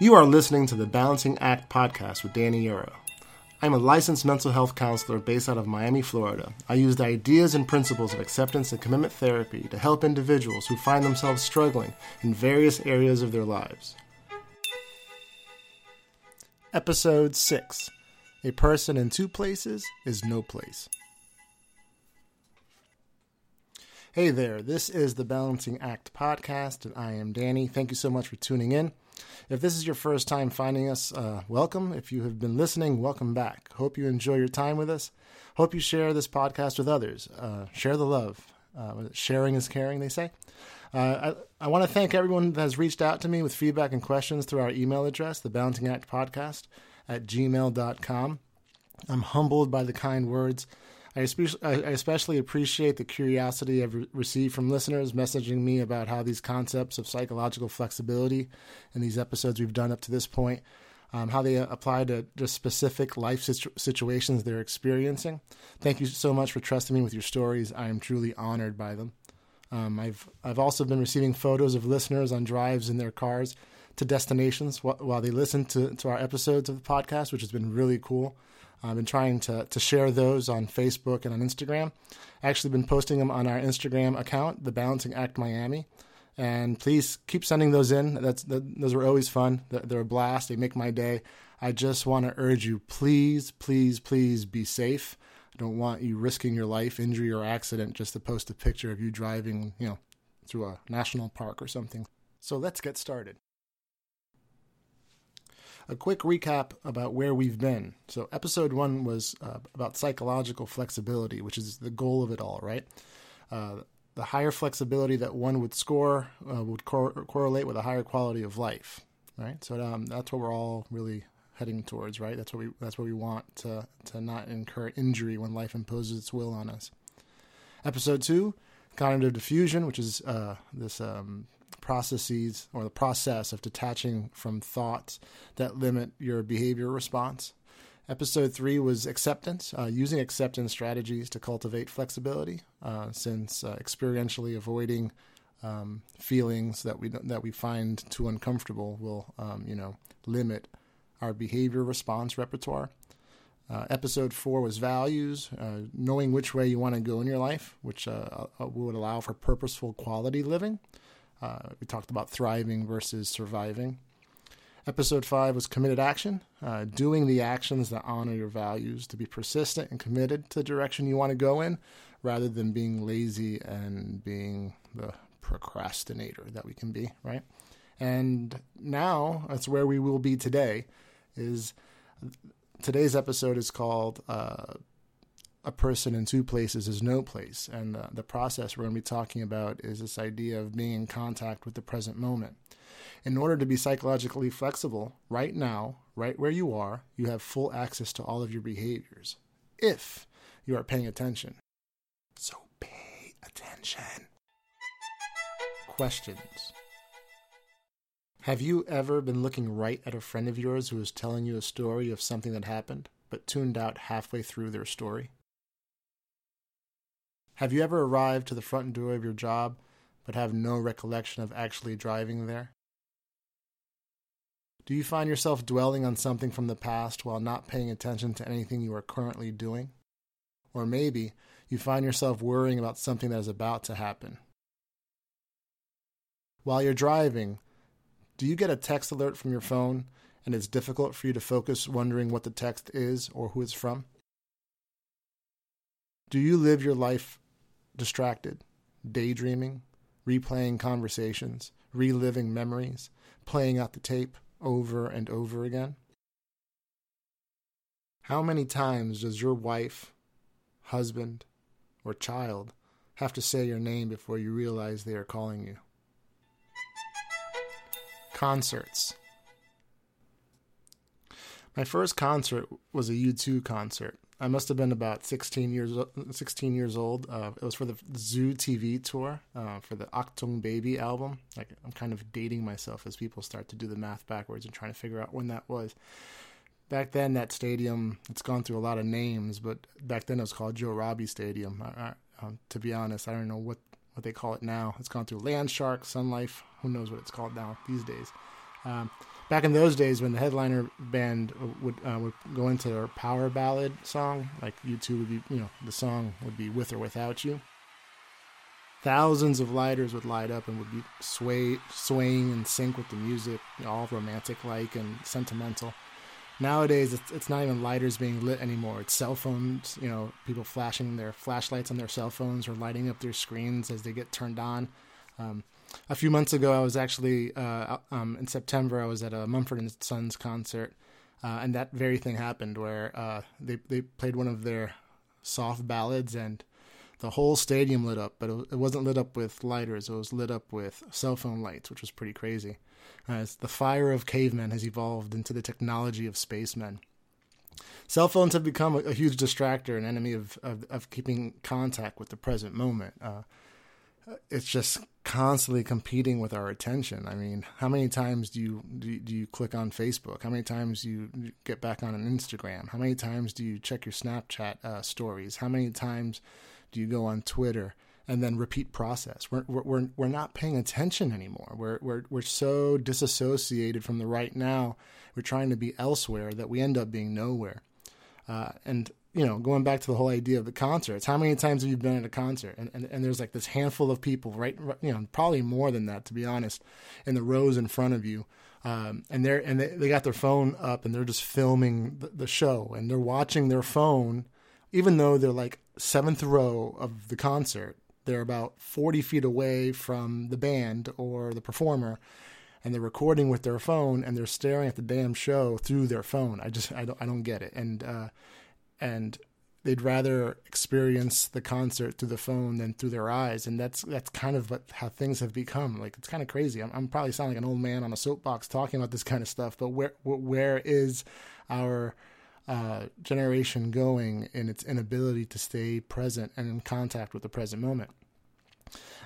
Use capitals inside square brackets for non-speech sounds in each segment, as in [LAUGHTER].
You are listening to the Balancing Act podcast with Danny Euro. I'm a licensed mental health counselor based out of Miami, Florida. I use the ideas and principles of acceptance and commitment therapy to help individuals who find themselves struggling in various areas of their lives. Episode 6 A person in two places is no place. Hey there, this is the Balancing Act podcast, and I am Danny. Thank you so much for tuning in. If this is your first time finding us, uh, welcome. If you have been listening, welcome back. Hope you enjoy your time with us. Hope you share this podcast with others. Uh, share the love. Uh, sharing is caring, they say. Uh, I, I want to thank everyone that has reached out to me with feedback and questions through our email address, the Balancing Act Podcast at gmail.com. I'm humbled by the kind words I especially, appreciate the curiosity I've received from listeners messaging me about how these concepts of psychological flexibility in these episodes we've done up to this point, um, how they apply to just specific life situ- situations they're experiencing. Thank you so much for trusting me with your stories. I am truly honored by them. Um, I've I've also been receiving photos of listeners on drives in their cars to destinations while they listen to, to our episodes of the podcast, which has been really cool. I've been trying to, to share those on Facebook and on Instagram. I actually, been posting them on our Instagram account, the Balancing Act Miami. And please keep sending those in. That's that, those are always fun. They're a blast. They make my day. I just want to urge you, please, please, please be safe. I don't want you risking your life, injury, or accident just to post a picture of you driving, you know, through a national park or something. So let's get started a quick recap about where we've been. So, episode one was uh, about psychological flexibility, which is the goal of it all, right? Uh, the higher flexibility that one would score uh, would cor- correlate with a higher quality of life, right? So um, that's what we're all really heading towards, right? That's what we that's what we want to to not incur injury when life imposes its will on us. Episode two, cognitive defusion, which is uh, this um, processes or the process of detaching from thoughts that limit your behavior response. Episode three was acceptance, uh, using acceptance strategies to cultivate flexibility, uh, since uh, experientially avoiding um, feelings that we that we find too uncomfortable will, um, you know, limit our behavior response repertoire. Uh, episode four was values, uh, knowing which way you want to go in your life, which uh, would allow for purposeful quality living. Uh, we talked about thriving versus surviving. Episode five was committed action, uh, doing the actions that honor your values, to be persistent and committed to the direction you want to go in, rather than being lazy and being the procrastinator that we can be, right? And now that's where we will be today. Is today's episode is called uh, a person in two places is no place. And uh, the process we're going to be talking about is this idea of being in contact with the present moment. In order to be psychologically flexible, right now, right where you are, you have full access to all of your behaviors if you are paying attention. So pay attention. Questions. Have you ever been looking right at a friend of yours who is telling you a story of something that happened, but tuned out halfway through their story? Have you ever arrived to the front door of your job but have no recollection of actually driving there? Do you find yourself dwelling on something from the past while not paying attention to anything you are currently doing? Or maybe you find yourself worrying about something that is about to happen. While you're driving, do you get a text alert from your phone and it's difficult for you to focus wondering what the text is or who it's from? Do you live your life distracted, daydreaming, replaying conversations, reliving memories, playing out the tape over and over again? How many times does your wife, husband, or child have to say your name before you realize they are calling you? Concerts. My first concert was a U2 concert. I must have been about 16 years 16 years old. Uh, it was for the Zoo TV tour uh, for the Achtung Baby album. Like I'm kind of dating myself as people start to do the math backwards and trying to figure out when that was. Back then, that stadium it's gone through a lot of names, but back then it was called Joe Robbie Stadium. I, I, um, to be honest, I don't know what what they call it now. It's gone through Land Shark, Sun Life. Who knows what it's called now these days? Um, back in those days when the headliner band would uh, would go into their power ballad song, like U2 would be, you know, the song would be "With or Without You." Thousands of lighters would light up and would be sway, swaying in sync with the music, all romantic like and sentimental. Nowadays, it's, it's not even lighters being lit anymore. It's cell phones, you know, people flashing their flashlights on their cell phones or lighting up their screens as they get turned on. Um, a few months ago, I was actually uh, um, in September. I was at a Mumford and Sons concert, uh, and that very thing happened where uh, they they played one of their soft ballads, and the whole stadium lit up. But it wasn't lit up with lighters; it was lit up with cell phone lights, which was pretty crazy. As the fire of cavemen has evolved into the technology of spacemen. Cell phones have become a, a huge distractor, an enemy of, of, of keeping contact with the present moment. It's just constantly competing with our attention. I mean, how many times do you do you, do you click on Facebook? How many times do you get back on an Instagram? How many times do you check your Snapchat uh, stories? How many times do you go on Twitter? And then repeat process. We're we're we're not paying attention anymore. We're we're we're so disassociated from the right now. We're trying to be elsewhere that we end up being nowhere. Uh, and you know, going back to the whole idea of the concerts, how many times have you been at a concert and, and, and there's like this handful of people, right, you know, probably more than that, to be honest, in the rows in front of you. Um, and they're, and they, they got their phone up and they're just filming the, the show and they're watching their phone, even though they're like seventh row of the concert, they're about 40 feet away from the band or the performer and they're recording with their phone and they're staring at the damn show through their phone. I just, I don't, I don't get it. And, uh, and they'd rather experience the concert through the phone than through their eyes. And that's that's kind of what, how things have become. Like it's kind of crazy. I'm, I'm probably sounding like an old man on a soapbox talking about this kind of stuff but where where is our uh, generation going in its inability to stay present and in contact with the present moment?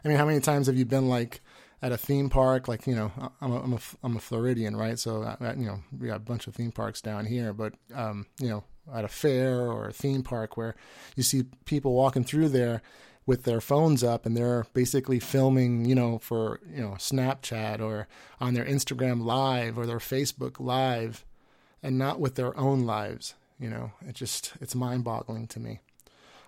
I mean how many times have you been like at a theme park, like you know, I'm a, I'm a, I'm a Floridian, right? So I, uh, you know, we got a bunch of theme parks down here, but um, you know, at a fair or a theme park where you see people walking through there with their phones up and they're basically filming, you know, for, you know, Snapchat or on their Instagram live or their Facebook live and not with their own lives, you know. It just it's mind-boggling to me.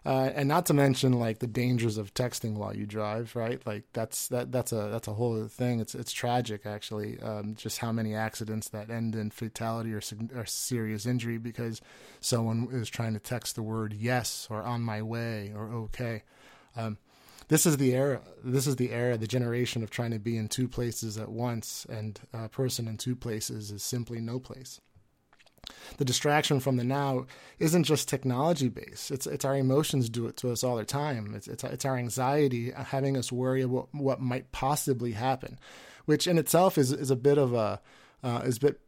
Uh, and not to mention like the dangers of texting while you drive, right? Like that's that that's a that's a whole other thing. It's it's tragic actually, um, just how many accidents that end in fatality or, or serious injury because someone is trying to text the word yes or on my way or okay. Um, this is the era. This is the era, the generation of trying to be in two places at once, and a person in two places is simply no place the distraction from the now isn't just technology based. It's it's our emotions do it to us all the time. It's it's, it's our anxiety having us worry about what might possibly happen, which in itself is is a bit of a uh, is a bit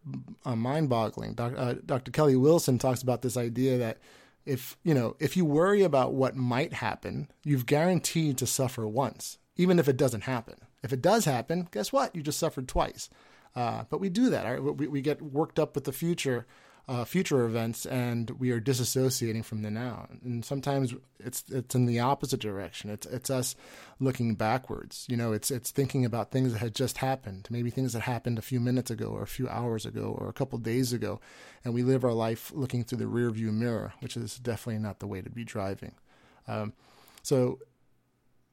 uh, mind boggling. Doc, uh, Dr. Kelly Wilson talks about this idea that if you know if you worry about what might happen, you've guaranteed to suffer once, even if it doesn't happen. If it does happen, guess what? You just suffered twice. Uh, but we do that. Right? We, we get worked up with the future uh, future events and we are disassociating from the now. And sometimes it's it's in the opposite direction. It's it's us looking backwards. You know, it's it's thinking about things that had just happened, maybe things that happened a few minutes ago or a few hours ago or a couple days ago, and we live our life looking through the rearview mirror, which is definitely not the way to be driving. Um, so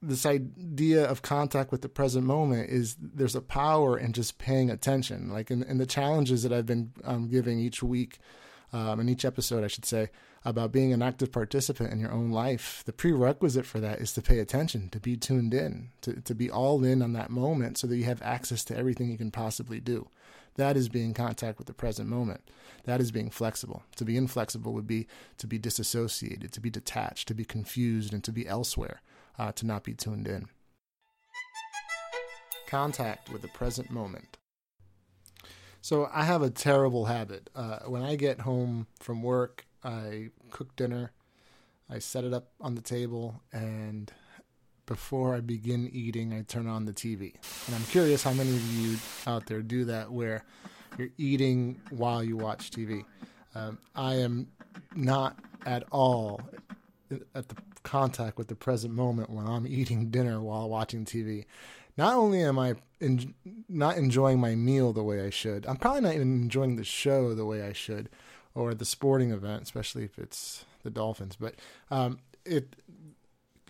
this idea of contact with the present moment is there's a power in just paying attention. Like in, in the challenges that I've been um, giving each week, um, in each episode, I should say, about being an active participant in your own life, the prerequisite for that is to pay attention, to be tuned in, to, to be all in on that moment so that you have access to everything you can possibly do. That is being contact with the present moment. That is being flexible. To be inflexible would be to be disassociated, to be detached, to be confused, and to be elsewhere uh, to not be tuned in. Contact with the present moment. So I have a terrible habit. Uh, when I get home from work, I cook dinner, I set it up on the table, and before I begin eating, I turn on the TV. And I'm curious how many of you out there do that where you're eating while you watch TV. Um, I am not at all at the contact with the present moment when I'm eating dinner while watching TV. not only am I in, not enjoying my meal the way I should, I'm probably not even enjoying the show the way I should, or the sporting event, especially if it's the Dolphins. But um, it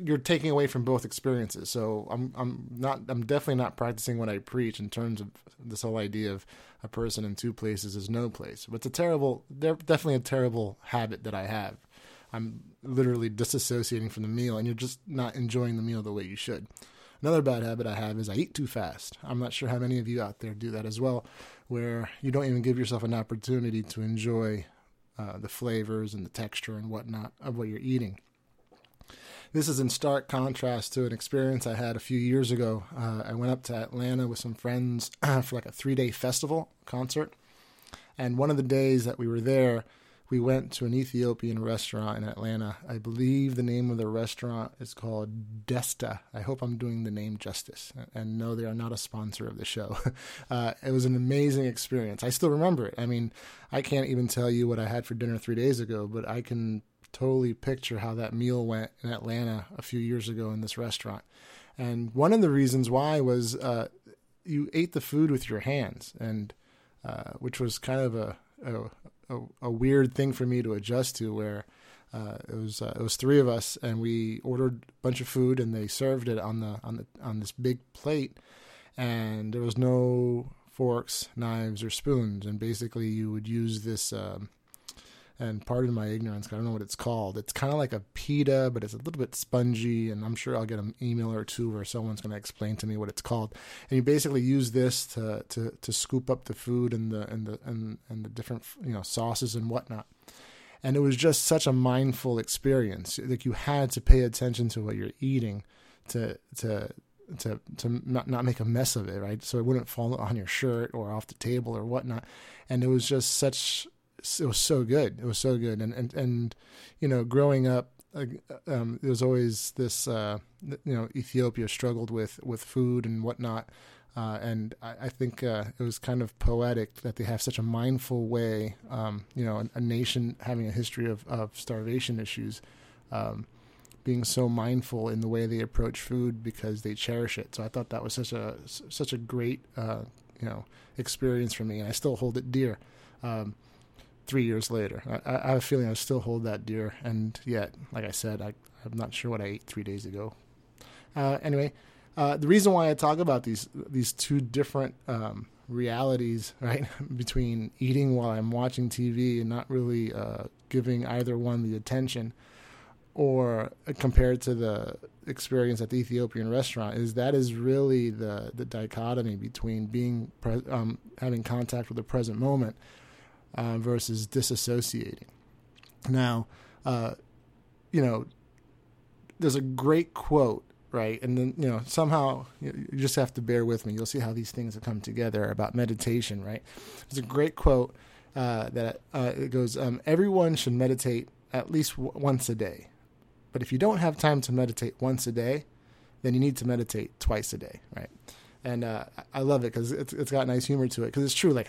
you're taking away from both experiences. So I'm I'm not I'm definitely not practicing what I preach in terms of this whole idea of a person in two places is no place. But it's a terrible, definitely a terrible habit that I have. I'm literally disassociating from the meal, and you're just not enjoying the meal the way you should. Another bad habit I have is I eat too fast. I'm not sure how many of you out there do that as well, where you don't even give yourself an opportunity to enjoy uh, the flavors and the texture and whatnot of what you're eating. This is in stark contrast to an experience I had a few years ago. Uh, I went up to Atlanta with some friends [CLEARS THROAT] for like a three day festival concert. And one of the days that we were there, we went to an Ethiopian restaurant in Atlanta. I believe the name of the restaurant is called Desta. I hope I'm doing the name justice. And no, they are not a sponsor of the show. [LAUGHS] Uh, it was an amazing experience. I still remember it. I mean, I can't even tell you what I had for dinner three days ago, but I can totally picture how that meal went in Atlanta a few years ago in this restaurant. And one of the reasons why was uh, you ate the food with your hands, and uh, which was kind of a, a, a weird thing for me to adjust to. Where uh, it was uh, it was three of us, and we ordered a bunch of food, and they served it on the on the on this big plate, and there was no forks, knives, or spoons, and basically you would use this. Um, and pardon my ignorance, I don't know what it's called. It's kind of like a pita, but it's a little bit spongy, and I'm sure I'll get an email or two where someone's going to explain to me what it's called. And you basically use this to, to, to scoop up the food and the and the and, and the different you know sauces and whatnot. And it was just such a mindful experience. Like you had to pay attention to what you're eating to to to to not not make a mess of it, right? So it wouldn't fall on your shirt or off the table or whatnot. And it was just such it was so good. It was so good. And and and you know, growing up, um, there was always this. Uh, you know, Ethiopia struggled with with food and whatnot. Uh, and I, I think uh, it was kind of poetic that they have such a mindful way. Um, you know, a, a, nation having a history of, of starvation issues, um, being so mindful in the way they approach food because they cherish it. So I thought that was such a such a great uh, you know experience for me, and I still hold it dear. Um, three years later. I, I, have a feeling I still hold that dear, and yet, like I said, I, I'm not sure what I ate three days ago. Uh, anyway, uh, the reason why I talk about these these two different um, realities, [LAUGHS] right, between eating while I'm watching TV and not really uh, giving either one the attention, or compared to the experience at the Ethiopian restaurant, is that is really the the dichotomy between being pre- um, having contact with the present moment uh, versus disassociating. Now, uh, you know, there's a great quote, right? And then, you know, somehow you just have to bear with me. You'll see how these things come together about meditation, right? There's a great quote uh, that uh, it goes, um, Everyone should meditate at least w- once a day. But if you don't have time to meditate once a day, then you need to meditate twice a day, right? And uh, I love it because it's it's got nice humor to it. Because it's true, like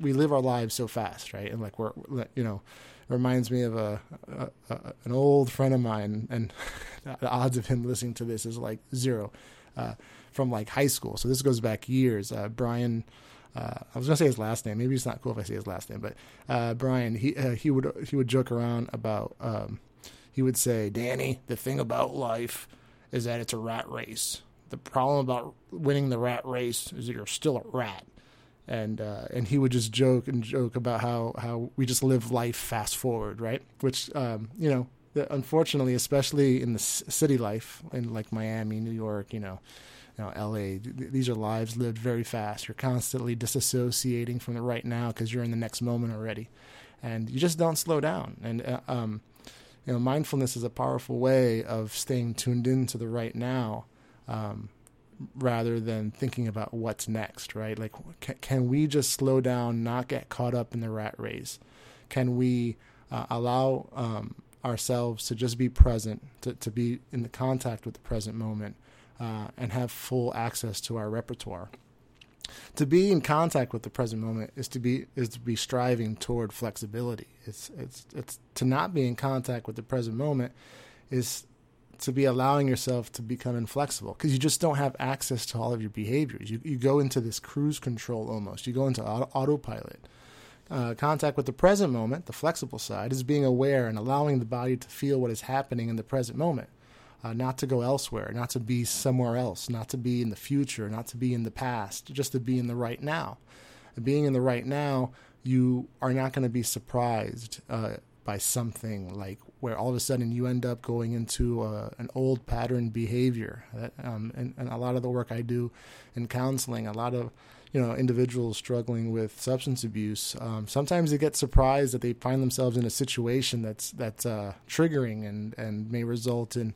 we live our lives so fast, right? And like we're, you know, it reminds me of a, a, a an old friend of mine, and [LAUGHS] the odds of him listening to this is like zero, uh, from like high school. So this goes back years. Uh, Brian. Uh, I was gonna say his last name. Maybe it's not cool if I say his last name, but uh, Brian. He uh, he would he would joke around about. Um, he would say, "Danny, the thing about life is that it's a rat race." The problem about winning the rat race is that you're still a rat. And uh, and he would just joke and joke about how, how we just live life fast forward, right? Which um, you know, unfortunately, especially in the city life in like Miami, New York, you know, you know, L.A. These are lives lived very fast. You're constantly disassociating from the right now because you're in the next moment already, and you just don't slow down. And uh, um, you know, mindfulness is a powerful way of staying tuned into the right now um, rather than thinking about what's next, right? Like, can, can, we just slow down, not get caught up in the rat race? Can we uh, allow um, ourselves to just be present, to, to be in the contact with the present moment, uh, and have full access to our repertoire? To be in contact with the present moment is to be is to be striving toward flexibility. It's it's it's to not be in contact with the present moment is to be allowing yourself to become inflexible because you just don't have access to all of your behaviors. You, you go into this cruise control almost, you go into auto, autopilot. Uh, contact with the present moment, the flexible side, is being aware and allowing the body to feel what is happening in the present moment, uh, not to go elsewhere, not to be somewhere else, not to be in the future, not to be in the past, just to be in the right now. And being in the right now, you are not going to be surprised uh, by something like where all of a sudden you end up going into uh, an old pattern behavior. Um, and, and, a lot of the work I do in counseling, a lot of you know individuals struggling with substance abuse, um, sometimes they get surprised that they find themselves in a situation that's that's uh, triggering and and may result in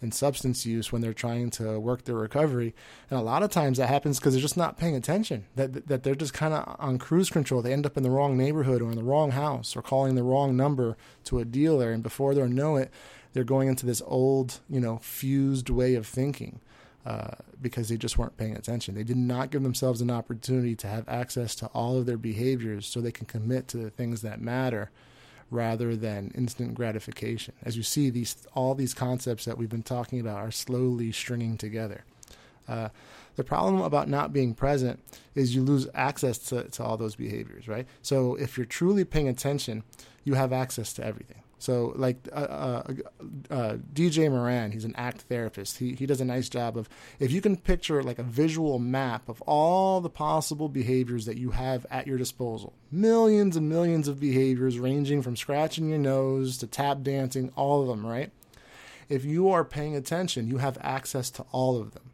in substance use when they're trying to work their recovery. And a lot of times that happens because they're just not paying attention. That that they're just kind of on cruise control. They end up in the wrong neighborhood or in the wrong house or calling the wrong number to a dealer, and before they know it, they're going into this old, you know, fused way of thinking. Uh, because they just weren't paying attention. They did not give themselves an opportunity to have access to all of their behaviors so they can commit to the things that matter rather than instant gratification. As you see, these all these concepts that we've been talking about are slowly stringing together. Uh, the problem about not being present is you lose access to, to all those behaviors, right? So if you're truly paying attention, you have access to everything. So, like uh, uh, uh, DJ Moran, he's an ACT therapist. He he does a nice job of if you can picture like a visual map of all the possible behaviors that you have at your disposal, millions and millions of behaviors ranging from scratching your nose to tap dancing, all of them, right? If you are paying attention, you have access to all of them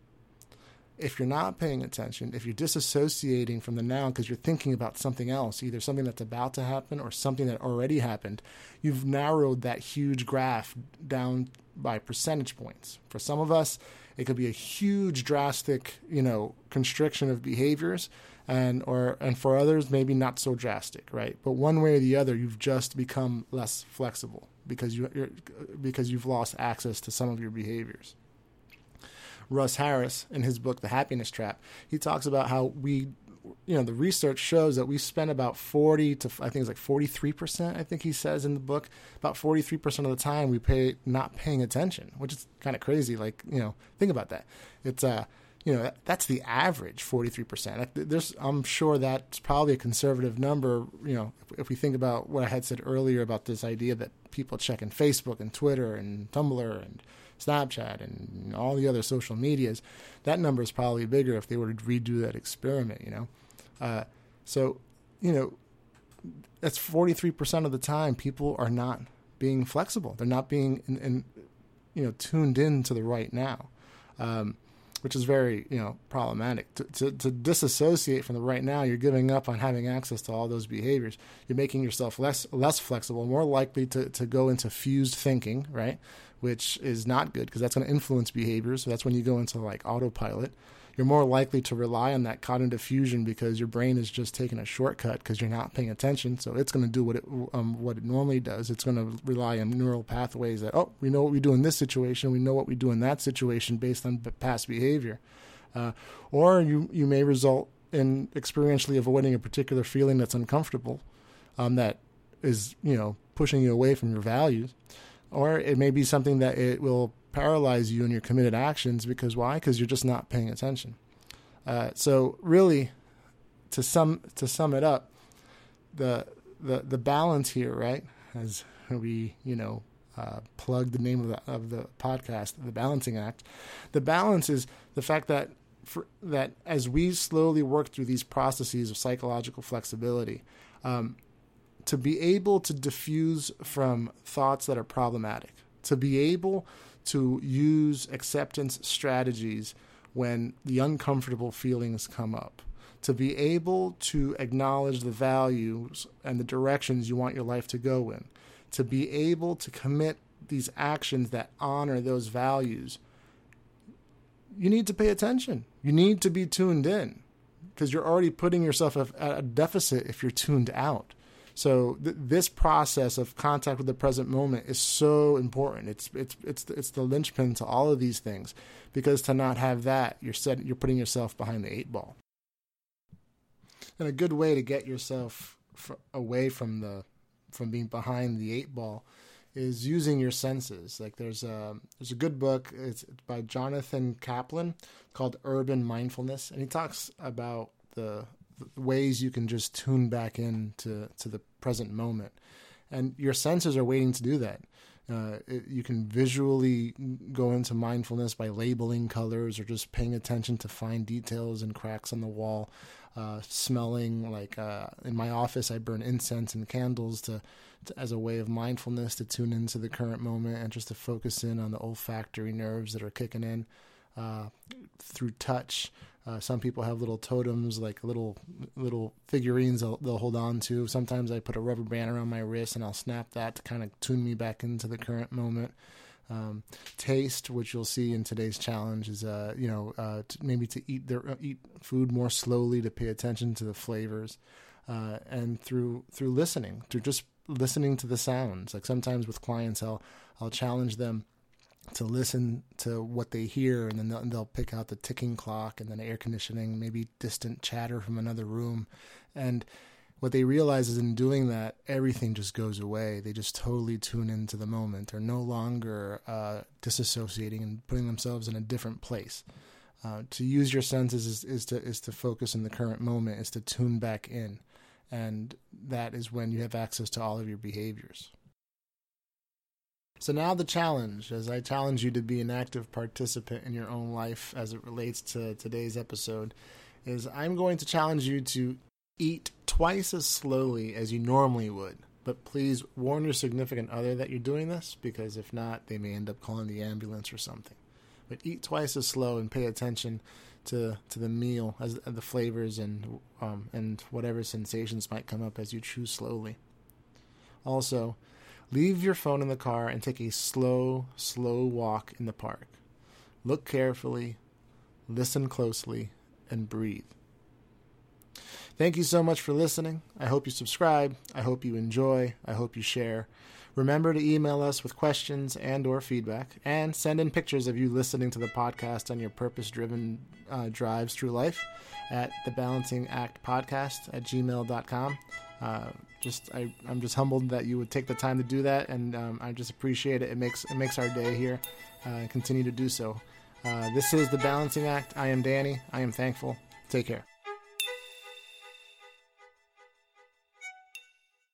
if you're not paying attention, if you're disassociating from the now because you're thinking about something else, either something that's about to happen or something that already happened, you've narrowed that huge graph down by percentage points. For some of us, it could be a huge drastic, you know, constriction of behaviors and or and for others maybe not so drastic, right? But one way or the other, you've just become less flexible because you because you've lost access to some of your behaviors. Russ Harris in his book The Happiness Trap, he talks about how we you know the research shows that we spend about 40 to i think it's like 43% i think he says in the book about 43% of the time we pay not paying attention which is kind of crazy like you know think about that. It's uh you know that's the average 43% there's i'm sure that's probably a conservative number you know if, if we think about what i had said earlier about this idea that people checking facebook and twitter and tumblr and Snapchat and all the other social medias, that number is probably bigger if they were to redo that experiment, you know? Uh, so, you know, that's 43% of the time people are not being flexible. They're not being, in, in you know, tuned in to the right now. Um, which is very you know problematic. To, to, to, disassociate from the right now, you're giving up on having access to all those behaviors. You're making yourself less less flexible, more likely to, to go into fused thinking, right? Which is not good because that's going to influence behavior. So that's when you go into like autopilot you're more likely to rely on that cognitive fusion because your brain is just taking a shortcut because you're not paying attention. So it's going to do what it um, what it normally does. It's going to rely on neural pathways that oh we know what we do in this situation, we know what we do in that situation based on past behavior, uh, or you you may result in experientially avoiding a particular feeling that's uncomfortable, um, that is you know pushing you away from your values, or it may be something that it will paralyze you in your committed actions because why? Because you're just not paying attention. Uh, so really, to sum to sum it up, the the the balance here, right? As we you know uh, plug the name of the of the podcast, the balancing act. The balance is the fact that for, that as we slowly work through these processes of psychological flexibility, um, to be able to defuse from thoughts that are problematic, to be able to use acceptance strategies when the uncomfortable feelings come up. To be able to acknowledge the values and the directions you want your life to go in. To be able to commit these actions that honor those values. You need to pay attention. You need to be tuned in because you're already putting yourself at a deficit if you're tuned out. So th- this process of contact with the present moment is so important. It's it's it's it's the linchpin to all of these things, because to not have that, you're set, you're putting yourself behind the eight ball. And a good way to get yourself away from the from being behind the eight ball is using your senses. Like there's a there's a good book. It's by Jonathan Kaplan called Urban Mindfulness, and he talks about the ways you can just tune back in to, to the present moment. And your senses are waiting to do that. Uh, it, you can visually go into mindfulness by labeling colors or just paying attention to fine details and cracks on the wall. Uh, smelling like uh, in my office, I burn incense and candles to, to, as a way of mindfulness to tune into the current moment and just to focus in on the olfactory nerves that are kicking in. Uh, through touch, uh, some people have little totems, like little little figurines they'll, they'll, hold on to. Sometimes I put a rubber band around my wrist and I'll snap that to kind of tune me back into the current moment. Um, taste, which you'll see in today's challenge, is uh, you know uh, to maybe to eat their uh, eat food more slowly, to pay attention to the flavors, uh, and through through listening, through just listening to the sounds. Like sometimes with clients, I'll I'll challenge them to listen to what they hear, and then they'll, they'll, pick out the ticking clock and then air conditioning, maybe distant chatter from another room. And what they realize is in doing that, everything just goes away. They just totally tune into the moment. They're no longer uh, disassociating and putting themselves in a different place. Uh, to use your senses is, is to is to focus in the current moment, is to tune back in, and that is when you have access to all of your behaviors. So now the challenge, as I challenge you to be an active participant in your own life as it relates to today's episode, is I'm going to challenge you to eat twice as slowly as you normally would. But please warn your significant other that you're doing this because if not, they may end up calling the ambulance or something. But eat twice as slow and pay attention to to the meal as the flavors and um, and whatever sensations might come up as you chew slowly. Also, Leave your phone in the car and take a slow, slow walk in the park. Look carefully, listen closely, and breathe. Thank you so much for listening. I hope you subscribe. I hope you enjoy. I hope you share. Remember to email us with questions and or feedback and send in pictures of you listening to the podcast on your purpose-driven uh, drives through life at the balancing act podcast at gmail.com. Uh, just I, am just humbled that you would take the time to do that, and um, I just appreciate it. It makes it makes our day here, uh, and continue to do so. Uh, this is the Balancing Act. I am Danny. I am thankful. Take care.